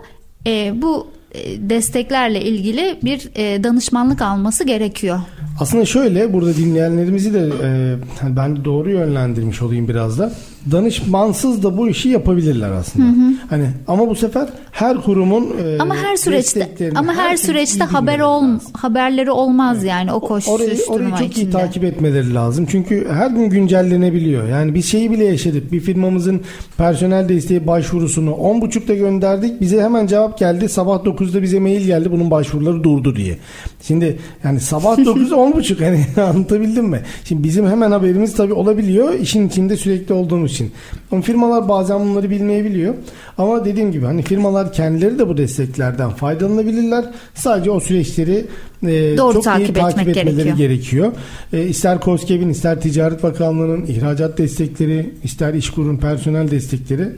e, bu e, desteklerle ilgili bir e, danışmanlık alması gerekiyor. Aslında şöyle burada dinleyenlerimizi de e, hani ben doğru yönlendirmiş olayım biraz da. Danışmansız da bu işi yapabilirler aslında. Hani ama bu sefer her kurumun e, Ama her süreçte ama her herkesin süreçte haber ol lazım. haberleri olmaz yani o koşuşturma Orayı, orayı çok içinde. iyi takip etmeleri lazım. Çünkü her gün güncellenebiliyor. Yani bir şeyi bile yaşadık. Bir firmamızın personel desteği başvurusunu 10.30'da gönderdik. Bize hemen cevap geldi. Sabah 9'da bize mail geldi. Bunun başvuruları durdu diye. Şimdi yani sabah 9 10.30 hani anlatabildim mi? Şimdi bizim hemen haberimiz tabii olabiliyor. işin içinde sürekli olduğumuz için. Ama firmalar bazen bunları bilmeyebiliyor. Ama dediğim gibi hani firmalar kendileri de bu desteklerden faydalanabilirler. Sadece o süreçleri e, Doğru çok iyi takip takip etmek etmeleri gerekiyor. gerekiyor. E, ister KOSGEB'in, ister Ticaret Bakanlığı'nın ihracat destekleri, ister İşkur'un personel destekleri.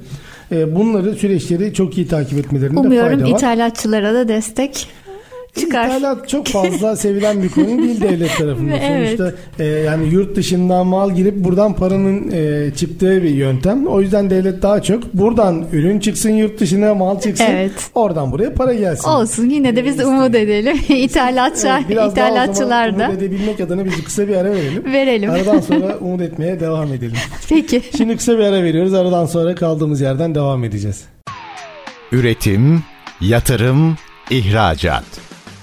E, bunları süreçleri çok iyi takip etmelerinde Umuyorum fayda var. ithalatçılara da destek çıkar. İthalat çok fazla sevilen bir konu değil devlet tarafından. Evet. Sonuçta e, yani yurt dışından mal girip buradan paranın e, çıktığı bir yöntem. O yüzden devlet daha çok buradan ürün çıksın yurt dışına mal çıksın. Evet. Oradan buraya para gelsin. Olsun yine de biz umut edelim. İthalatçılar, Evet, biraz daha o zaman ithalatçılar da umut edebilmek adına biz kısa bir ara verelim. verelim. Aradan sonra umut etmeye devam edelim. Peki. Şimdi kısa bir ara veriyoruz. Aradan sonra kaldığımız yerden devam edeceğiz. Üretim, yatırım, ihracat.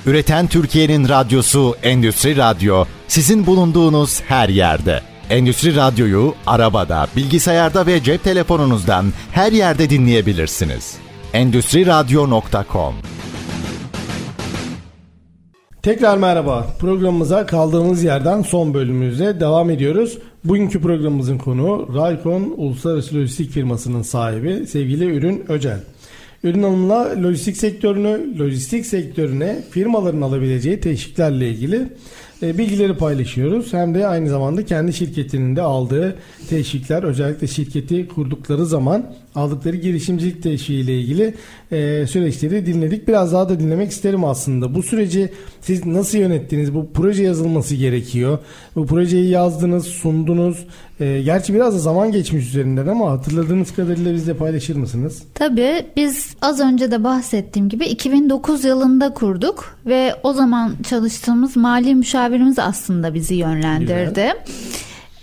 Üreten Türkiye'nin radyosu Endüstri Radyo sizin bulunduğunuz her yerde. Endüstri Radyo'yu arabada, bilgisayarda ve cep telefonunuzdan her yerde dinleyebilirsiniz. Endüstri Radyo.com Tekrar merhaba. Programımıza kaldığımız yerden son bölümümüzde devam ediyoruz. Bugünkü programımızın konuğu Raykon Uluslararası Lojistik firmasının sahibi sevgili Ürün Öcel. Ürün alımla lojistik sektörünü, lojistik sektörüne firmaların alabileceği teşviklerle ilgili e, bilgileri paylaşıyoruz. Hem de aynı zamanda kendi şirketinin de aldığı teşvikler, özellikle şirketi kurdukları zaman aldıkları girişimcilik teşviği ile ilgili e, süreçleri dinledik. Biraz daha da dinlemek isterim aslında. Bu süreci siz nasıl yönettiniz? Bu proje yazılması gerekiyor. Bu projeyi yazdınız, sundunuz. E, gerçi biraz da zaman geçmiş üzerinden ama hatırladığınız kadarıyla bizle paylaşır mısınız? Tabii biz az önce de bahsettiğim gibi 2009 yılında kurduk ve o zaman çalıştığımız mali müşavirimiz aslında bizi yönlendirdi.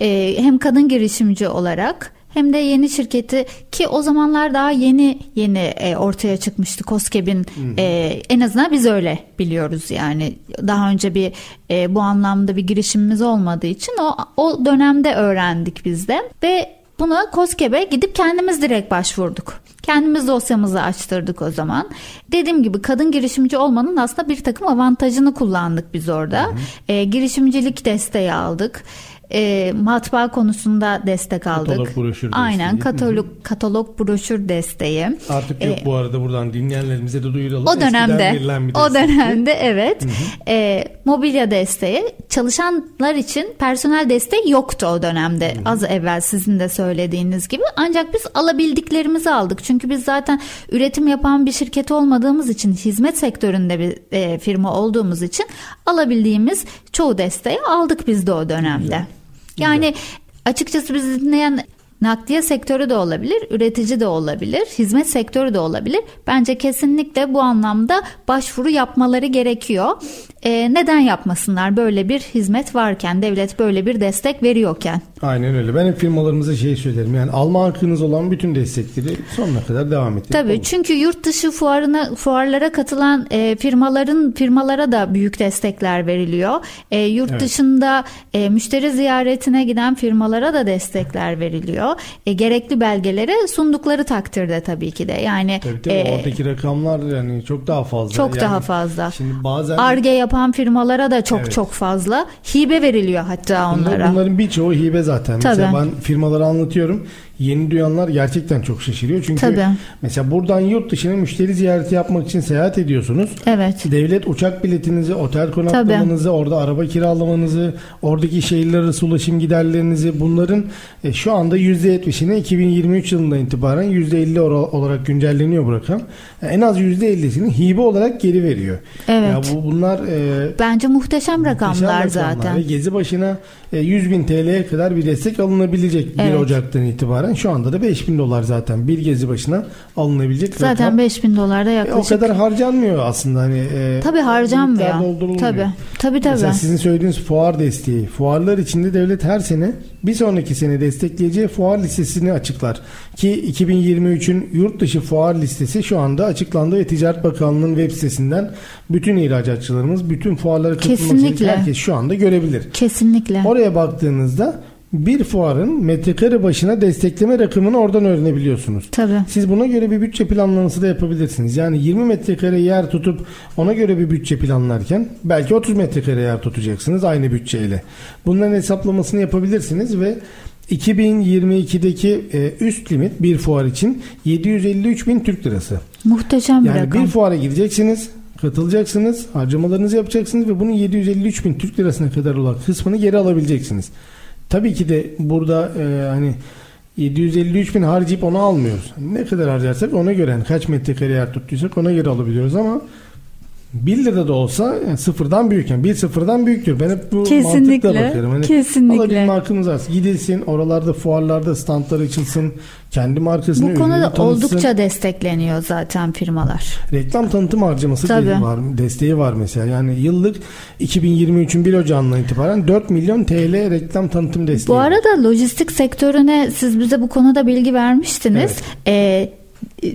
Ee, hem kadın girişimci olarak hem de yeni şirketi ki o zamanlar daha yeni yeni e, ortaya çıkmıştı Koskeb'in e, en azından biz öyle biliyoruz yani daha önce bir e, bu anlamda bir girişimimiz olmadığı için o o dönemde öğrendik biz de ve buna Koskeb'e gidip kendimiz direkt başvurduk. Kendimiz dosyamızı açtırdık o zaman. Dediğim gibi kadın girişimci olmanın aslında bir takım avantajını kullandık biz orada. E, girişimcilik desteği aldık. E, matbaa konusunda destek aldık. Katalog, broşür Aynen desteği. katalog, katalog broşür desteği. Artık yok E, bu arada buradan dinleyenlerimize de duyuralım. O dönemde, bir o dönemde evet, e, mobilya desteği çalışanlar için personel desteği yoktu o dönemde. Az evvel sizin de söylediğiniz gibi. Ancak biz alabildiklerimizi aldık. Çünkü biz zaten üretim yapan bir şirket olmadığımız için, hizmet sektöründe bir e, firma olduğumuz için alabildiğimiz çoğu desteği aldık biz de o dönemde. Yani açıkçası bizi dinleyen Nakliye sektörü de olabilir, üretici de olabilir, hizmet sektörü de olabilir. Bence kesinlikle bu anlamda başvuru yapmaları gerekiyor. Ee, neden yapmasınlar böyle bir hizmet varken, devlet böyle bir destek veriyorken? Aynen öyle. Ben hep firmalarımıza şey söylerim. Yani alma hakkınız olan bütün destekleri sonuna kadar devam ettirin. Tabii Olur. çünkü yurt dışı fuarına fuarlara katılan e, firmaların firmalara da büyük destekler veriliyor. E, yurt Evet. dışında e, müşteri ziyaretine giden firmalara da destekler veriliyor. E, gerekli belgeleri sundukları takdirde tabii ki de. Yani Tabii tabii e, oradaki rakamlar yani çok daha fazla. çok Yani daha fazla. Şimdi bazen Arge yapan firmalara da çok Evet. çok fazla hibe veriliyor hatta onlara. bunların birçoğu hibe zaten. Tabii. Mesela ben firmalara anlatıyorum. Yeni duyanlar gerçekten çok şaşırıyor. Çünkü Tabii. mesela buradan yurt dışına müşteri ziyareti yapmak için seyahat ediyorsunuz. Evet. Devlet uçak biletinizi, otel konaklamanızı, orada araba kiralamanızı, oradaki şehirler arası ulaşım giderlerinizi bunların e, şu anda %70'ini 2023 yılından itibaren %50 ora- olarak güncelleniyor bu rakam. E, en az %50'sini hibe olarak geri veriyor. Evet. Ya bu bunlar e, Bence muhteşem rakamlar muhteşem rakamlar. zaten. Gezi başına e, 100 bin TL'ye kadar bir destek alınabilecek 1 Evet. Ocak'tan itibaren. Şu anda da 5 bin dolar zaten bir gezi başına alınabilecek Zaten rakam. 5000 dolarda E, o yaklaşık. kadar harcanmıyor aslında hani. E, Tabii harcanmıyor. Tabii. Tabii tabii. Mesela sizin söylediğiniz fuar desteği. Fuarlar içinde devlet her sene bir sonraki sene destekleyeceği fuar listesini açıklar. Ki 2023'ün yurt dışı fuar listesi şu anda açıklandı ve Ticaret Bakanlığı'nın web sitesinden bütün ihracatçılarımız, bütün fuarlara katılmak herkes şu anda görebilir. Kesinlikle. Oraya baktığınızda bir fuarın metrekare başına destekleme rakamını oradan öğrenebiliyorsunuz. Tabii. Siz buna göre bir bütçe planlaması da yapabilirsiniz. Yani 20 metrekare yer tutup ona göre bir bütçe planlarken belki 30 metrekare yer tutacaksınız aynı bütçeyle. Bunların hesaplamasını yapabilirsiniz ve 2022'deki e, üst limit bir fuar için 753 bin Türk lirası. Muhteşem bir Yani rakam. bir fuara gideceksiniz, katılacaksınız, harcamalarınızı yapacaksınız ve bunun 753 bin Türk lirasına kadar olan kısmını geri alabileceksiniz. Tabii ki de burada e, hani 753 bin harcayıp onu almıyoruz. Ne kadar harcarsak ona göre yani kaç metrekare yer tuttuysak ona göre alabiliyoruz ama 1 lira da olsa yani sıfırdan büyük yani bir sıfırdan büyüktür. Ben hep bu Kesinlikle, mantıkla bakıyorum. Hani kesinlikle. Alabilme hakkımız var. Gidilsin oralarda fuarlarda standlar açılsın. Kendi markasını Bu konuda tanıtsın. oldukça destekleniyor zaten firmalar. Reklam tanıtım harcaması Tabii. var, desteği var mesela. Yani yıllık 2023'ün 1 Ocağı'ndan itibaren 4 milyon TL reklam tanıtım desteği. Bu var. arada lojistik sektörüne siz bize bu konuda bilgi vermiştiniz. Ee,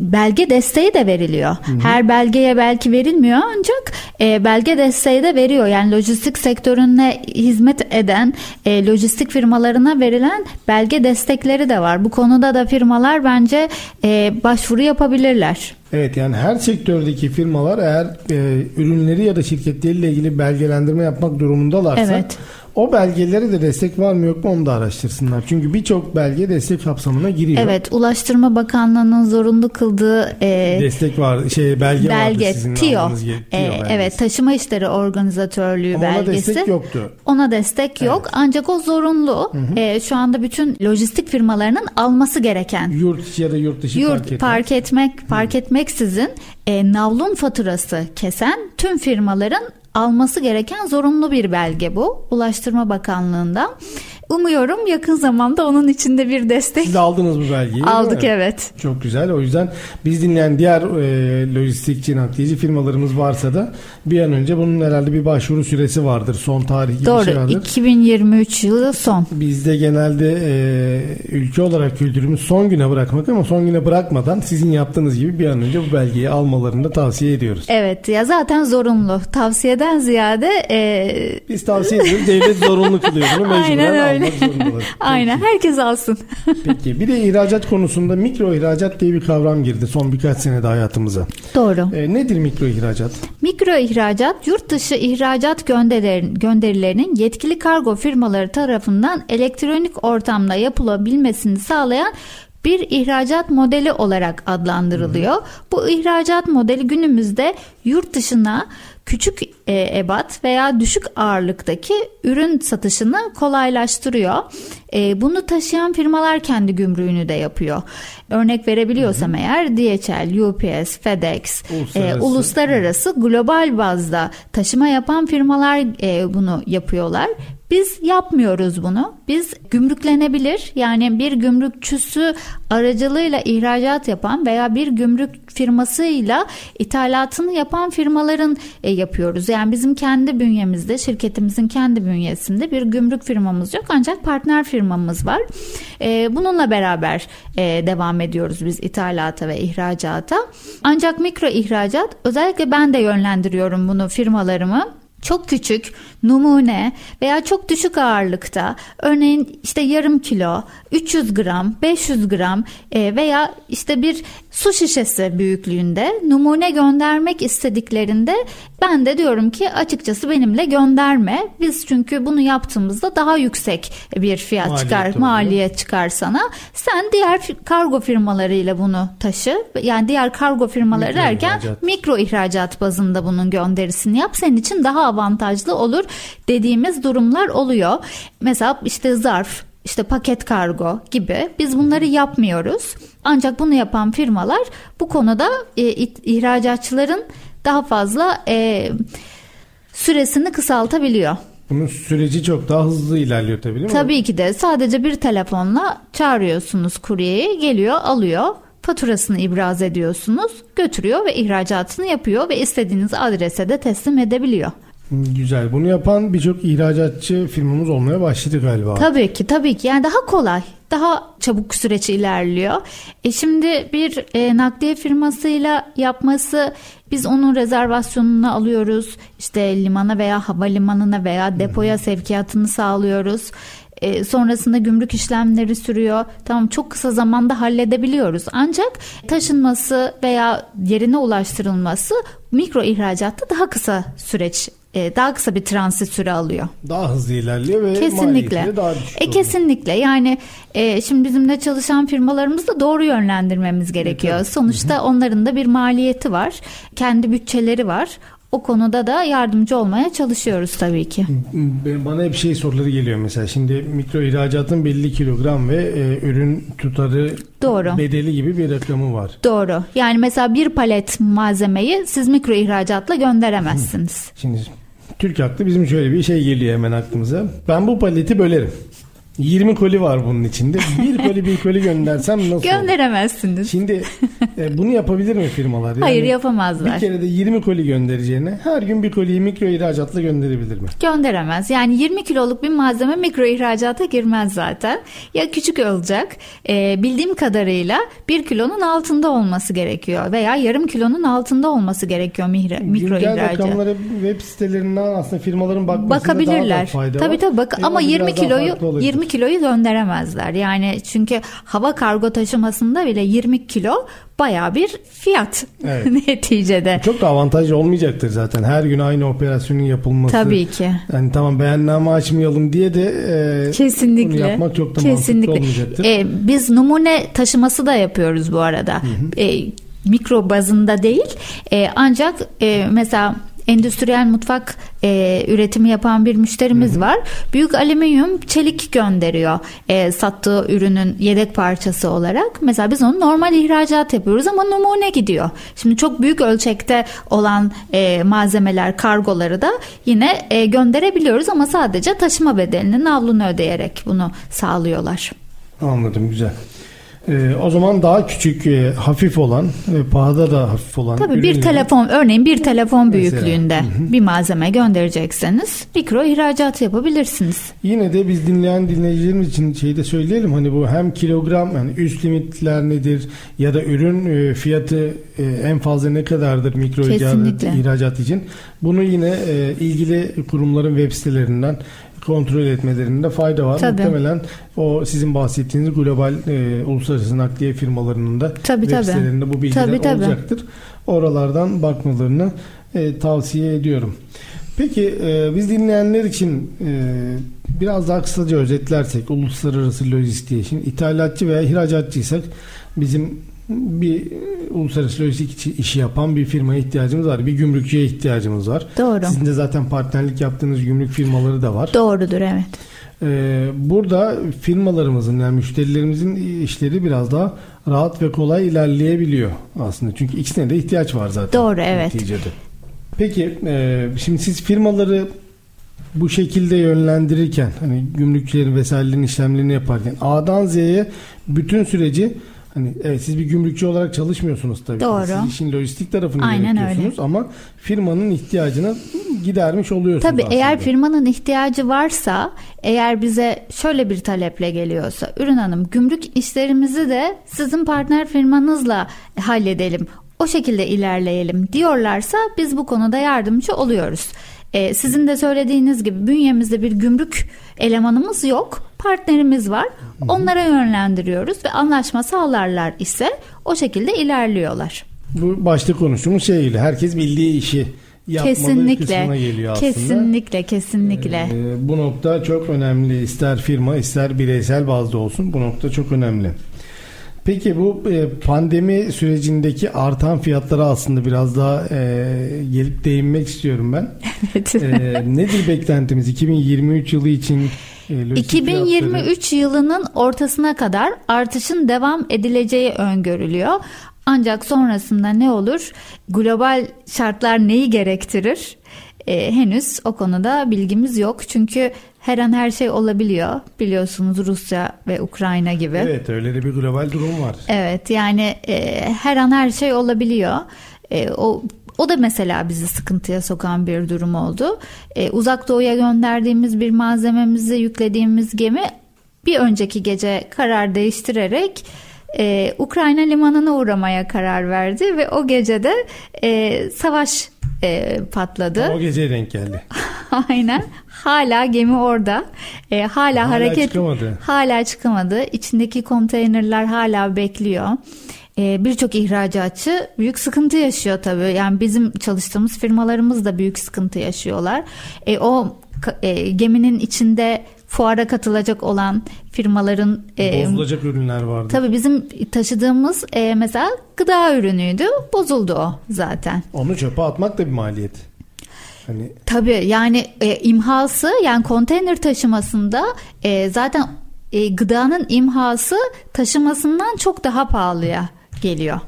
belge desteği de veriliyor. Her belgeye belki verilmiyor ancak e, belge desteği de veriyor. Yani lojistik sektörüne hizmet eden e, lojistik firmalarına verilen belge destekleri de var. Bu konuda da firmalar bence e, başvuru yapabilirler. Evet yani her sektördeki firmalar eğer e, ürünleri ya da şirketleriyle ilgili belgelendirme yapmak durumundalarsa Evet. O belgelere de destek var mı yok mu onu da araştırsınlar. Çünkü birçok belge destek kapsamına giriyor. Evet, Ulaştırma Bakanlığı'nın zorunlu kıldığı e, Destek var, şey belge, belge vardı sizin TİO. ge- E, TİO belgesi. evet, taşıma işleri organizatörlüğü Ama ona belgesi. destek yoktu. Ona destek yok ancak o zorunlu. E, şu anda bütün lojistik firmalarının alması gereken Yurt içi ya da yurt dışı yurt fark etmez. park etmek fark etmeksizin e, navlun faturası kesen tüm firmaların alması gereken zorunlu bir belge bu. Ulaştırma Bakanlığı'nda. Umuyorum yakın zamanda onun içinde bir destek Siz aldınız bu belgeyi. aldık evet. Çok güzel. O yüzden biz dinleyen diğer e, lojistikçi, nakliyeci firmalarımız varsa da bir an önce bunun herhalde bir başvuru süresi vardır. Son tarih gibi şey Doğru. vardır. 2023 yılı son. Bizde genelde e, ülke olarak kültürümüz son güne bırakmak ama son güne bırakmadan sizin yaptığınız gibi bir an önce bu belgeyi almalarını da tavsiye ediyoruz. Evet ya zaten zorunlu. Tavsiyeden ziyade e, Biz tavsiye ediyoruz. Devlet zorunlu kılıyor bunu. Mecburen Aynen öyle. Almak zorundalar. aynen herkes alsın. Peki bir de ihracat konusunda mikro ihracat diye bir kavram girdi son birkaç senede hayatımıza. Doğru. E, nedir mikro ihracat? Mikro ihracat, yurt dışı ihracat gönderilerin- gönderilerinin yetkili kargo firmaları tarafından elektronik ortamda yapılabilmesini sağlayan bir ihracat modeli olarak adlandırılıyor. Bu ihracat modeli günümüzde yurt dışına küçük e, ebat veya düşük ağırlıktaki ürün satışını kolaylaştırıyor. E, bunu taşıyan firmalar kendi gümrüğünü de yapıyor. Örnek verebiliyorsam eğer DHL, UPS, FedEx, e, Uluslararası. uluslararası global bazda taşıma yapan firmalar e, bunu yapıyorlar. Biz yapmıyoruz bunu. Biz gümrüklenebilir yani bir gümrükçüsü aracılığıyla ihracat yapan veya bir gümrük firmasıyla ithalatını yapan firmaların e, yapıyoruz. Yani bizim kendi bünyemizde, şirketimizin kendi bünyesinde bir gümrük firmamız yok ancak partner firmamız var. E, bununla beraber e, devam ediyoruz biz ithalata ve ihracata. Ancak mikro ihracat özellikle ben de yönlendiriyorum bunu firmalarımı çok küçük numune veya çok düşük ağırlıkta örneğin işte yarım kilo 300 gram 500 gram e, veya işte bir su şişesi büyüklüğünde numune göndermek istediklerinde Ben de diyorum ki açıkçası benimle gönderme. Biz çünkü bunu yaptığımızda daha yüksek bir fiyat Maliyet çıkar, oluyor. maliyet çıkar sana. Sen diğer kargo firmalarıyla bunu taşı. Yani diğer kargo firmaları Mikro derken ihracat. mikro ihracat bazında bunun gönderisini yap. Senin için daha avantajlı olur dediğimiz durumlar oluyor. Mesela işte zarf, işte paket kargo gibi biz bunları yapmıyoruz. Ancak bunu yapan firmalar bu konuda e, ihracatçıların daha fazla e, süresini kısaltabiliyor. Bunun süreci çok daha hızlı ilerliyor tabii değil mi? Tabii ki de sadece bir telefonla çağırıyorsunuz kuryeyi geliyor alıyor faturasını ibraz ediyorsunuz götürüyor ve ihracatını yapıyor ve istediğiniz adrese de teslim edebiliyor. Güzel. Bunu yapan birçok ihracatçı firmamız olmaya başladı galiba. Tabii ki tabii ki yani daha kolay daha çabuk süreç ilerliyor. E şimdi bir e, nakliye firmasıyla yapması biz onun rezervasyonunu alıyoruz. İşte limana veya havalimanına veya depoya sevkiyatını sağlıyoruz. E, sonrasında gümrük işlemleri sürüyor. Tamam çok kısa zamanda halledebiliyoruz. Ancak taşınması veya yerine ulaştırılması mikro ihracatta daha kısa süreç e, daha kısa bir transit süre alıyor. Daha hızlı ilerliyor ve Kesinlikle. daha düşük E oluyor. kesinlikle. Yani e, şimdi bizimle çalışan firmalarımızı da doğru yönlendirmemiz gerekiyor. tabii. Sonuçta onların da bir maliyeti var. Kendi bütçeleri var. O konuda da yardımcı olmaya çalışıyoruz tabii ki. Bana hep şey soruları geliyor mesela. Şimdi mikro ihracatın belli kilogram ve e, ürün tutarı Doğru. bedeli gibi bir rakamı var. Doğru. Yani mesela bir palet malzemeyi siz mikro ihracatla gönderemezsiniz. Şimdi Türk haklı bizim şöyle bir şey geliyor hemen aklımıza. Ben bu paleti bölerim. 20 koli var bunun içinde. Bir koli bir koli göndersem nasıl olur? Gönderemezsiniz. Şimdi e, bunu yapabilir mi firmalar? Yani Hayır Bir yapamazlar. kere de 20 koli göndereceğine her gün bir koliyi mikro ihracatla gönderebilir mi? Gönderemez. Yani 20 kiloluk bir malzeme mikro ihracata girmez zaten. Ya küçük olacak. e, bildiğim kadarıyla 1 kilonun altında olması gerekiyor. Veya yarım kilonun altında olması gerekiyor mihra, mikro Güncel ihracat. rakamlara web sitelerinden aslında firmaların bakmasında daha da Bakabilirler. fayda Tabii var. tabii bak Firma ama biraz 20 daha kiloyu farklı olabilir. 20 kiloyu gönderemezler. Yani çünkü hava kargo taşımasında bile 20 kilo baya bir fiyat Evet. neticede. Çok da avantajlı olmayacaktır zaten. Her gün aynı operasyonun yapılması. Tabii ki. Yani tamam beyanname açmayalım diye de e, Kesinlikle. yapmak çok da Kesinlikle. mantıklı olmayacaktır. Ee, biz numune taşıması da yapıyoruz bu arada. Ee, mikro bazında değil. Ee, ancak e, mesela endüstriyel mutfak e, üretimi yapan bir müşterimiz var. Büyük alüminyum çelik gönderiyor e, sattığı ürünün yedek parçası olarak. Mesela biz onu normal ihracat yapıyoruz ama numune gidiyor. Şimdi çok büyük ölçekte olan e, malzemeler, kargoları da yine e, gönderebiliyoruz ama sadece taşıma bedelinin navlunu ödeyerek bunu sağlıyorlar. Anladım güzel. E, o zaman daha küçük, e, hafif olan, e, pahada da hafif olan. Tabii bir telefon örneğin bir telefon Mesela. büyüklüğünde bir malzeme gönderecekseniz mikro ihracat yapabilirsiniz. Yine de biz dinleyen dinleyicilerimiz için şeyi de söyleyelim hani bu hem kilogram yani üst limitler nedir ya da ürün e, fiyatı e, en fazla ne kadardır mikro ihracat, Kesinlikle. ihracat için bunu yine e, ilgili kurumların web sitelerinden kontrol etmelerinde fayda var. Tabii. Muhtemelen o sizin bahsettiğiniz global e, uluslararası nakliye firmalarının da Tabii, web sitelerinde bu bilgiler Tabii, tabii. olacaktır. Oralardan bakmalarını e, tavsiye ediyorum. Peki e, biz dinleyenler için e, biraz daha kısaca özetlersek uluslararası lojistiğe şimdi ithalatçı veya ihracatçıysak bizim bir uluslararası lojistik işi yapan bir firmaya ihtiyacımız var. Bir gümrükçüye ihtiyacımız var. Doğru. Sizin de zaten partnerlik yaptığınız gümrük firmaları da var. Doğrudur evet. Ee, burada firmalarımızın yani müşterilerimizin işleri biraz daha rahat ve kolay ilerleyebiliyor aslında. Çünkü ikisine de ihtiyaç var zaten. Doğru, evet. Neticede. Peki e, şimdi siz firmaları bu şekilde yönlendirirken hani gümrükçülerin vesairelerin işlemlerini yaparken A'dan Z'ye bütün süreci hani evet siz bir gümrükçü olarak çalışmıyorsunuz tabii. Doğru. Siz işin lojistik tarafını Aynen yönetiyorsunuz ama firmanın ihtiyacını gidermiş oluyorsunuz Tabii aslında. eğer firmanın ihtiyacı varsa, eğer bize şöyle bir taleple geliyorsa, Ürün Hanım gümrük işlerimizi de sizin partner firmanızla halledelim. O şekilde ilerleyelim diyorlarsa biz bu konuda yardımcı oluyoruz. Ee, sizin de söylediğiniz gibi bünyemizde bir gümrük elemanımız yok. Partnerimiz var. Onlara yönlendiriyoruz ve anlaşma sağlarlar ise o şekilde ilerliyorlar. Bu başta konuştuğumuz şeyle herkes bildiği işi yapmalı kesinlikle, kısmına geliyor aslında. Kesinlikle, kesinlikle. Ee, bu nokta çok önemli. İster firma ister bireysel bazda olsun. Bu nokta çok önemli. Peki bu e, pandemi sürecindeki artan fiyatlara aslında biraz daha e, gelip değinmek istiyorum ben. Evet. E, nedir beklentimiz 2023 yılı için? E, lojistik 2023 fiyatları? yılının ortasına kadar artışın devam edileceği öngörülüyor. Ancak sonrasında ne olur? Global şartlar neyi gerektirir? Ee, henüz o konuda bilgimiz yok. Çünkü her an her şey olabiliyor. Biliyorsunuz Rusya ve Ukrayna gibi. Evet öyle de bir global durum var. Evet yani e, her an her şey olabiliyor. E, o o da mesela bizi sıkıntıya sokan bir durum oldu. E, uzak doğuya gönderdiğimiz bir malzememizi yüklediğimiz gemi bir önceki gece karar değiştirerek e, Ukrayna limanına uğramaya karar verdi ve o gecede e, savaş e, patladı. O geceye denk geldi. Aynen. Hala gemi orada. E, hala, Hala hareket çıkamadı. hala çıkamadı. İçindeki konteynerler hala bekliyor. E, Birçok ihracatçı büyük sıkıntı yaşıyor tabii. Yani bizim çalıştığımız firmalarımız da büyük sıkıntı yaşıyorlar. E, o e, geminin içinde fuara katılacak olan firmaların e, Bozulacak ürünler vardı. tabii bizim taşıdığımız e, mesela gıda ürünüydü. Bozuldu o zaten. Onu çöpe atmak da bir maliyet. Hani Tabii yani e, imhası yani konteyner taşımasında e, zaten e, gıdanın imhası taşımasından çok daha pahalıya geliyor.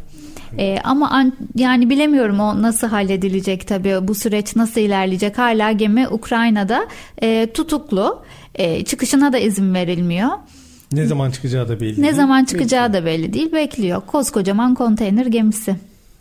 E, ama an, yani bilemiyorum o nasıl halledilecek tabii bu süreç nasıl ilerleyecek hala gemi Ukrayna'da e, tutuklu E, çıkışına da izin verilmiyor. ne zaman çıkacağı da belli. Ne değil. zaman çıkacağı da belli değil bekliyor koskocaman konteyner gemisi.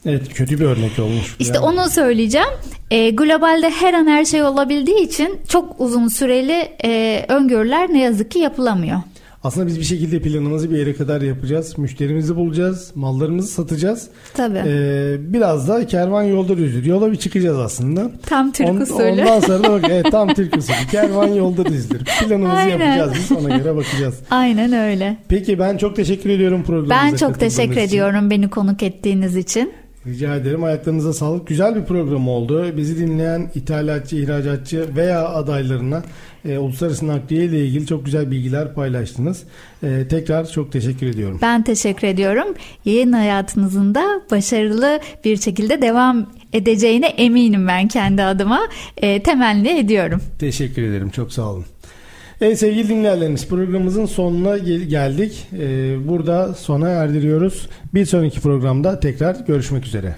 Evet kötü bir örnek olmuş. İşte Yani. onu söyleyeceğim. E, globalde her an her şey olabildiği için çok uzun süreli e, öngörüler ne yazık ki yapılamıyor. Aslında biz bir şekilde planımızı bir yere kadar yapacağız. Müşterimizi bulacağız. Mallarımızı satacağız. Tabii. Ee, biraz da kervan yolda düzdür. Yola bir çıkacağız aslında. Tam Türk On- usulü. Ondan sonra da bak evet tam Türk usulü. Kervan yolda düzdür. Planımızı Aynen. yapacağız biz ona göre bakacağız. Aynen öyle. Peki ben çok teşekkür ediyorum programımıza Ben çok teşekkür için. ediyorum beni konuk ettiğiniz için. Rica ederim. Ayaklarınıza sağlık. Güzel bir program oldu. Bizi dinleyen ithalatçı, ihracatçı veya adaylarına e, uluslararası nakliye ile ilgili çok güzel bilgiler paylaştınız. E, tekrar çok teşekkür ediyorum. Ben teşekkür ediyorum. Yayın hayatınızın da başarılı bir şekilde devam edeceğine eminim ben kendi adıma. E, temenni ediyorum. Teşekkür ederim. Çok sağ olun. Evet sevgili dinleyenlerimiz programımızın sonuna gel- geldik. E, burada sona erdiriyoruz. Bir sonraki programda tekrar görüşmek üzere.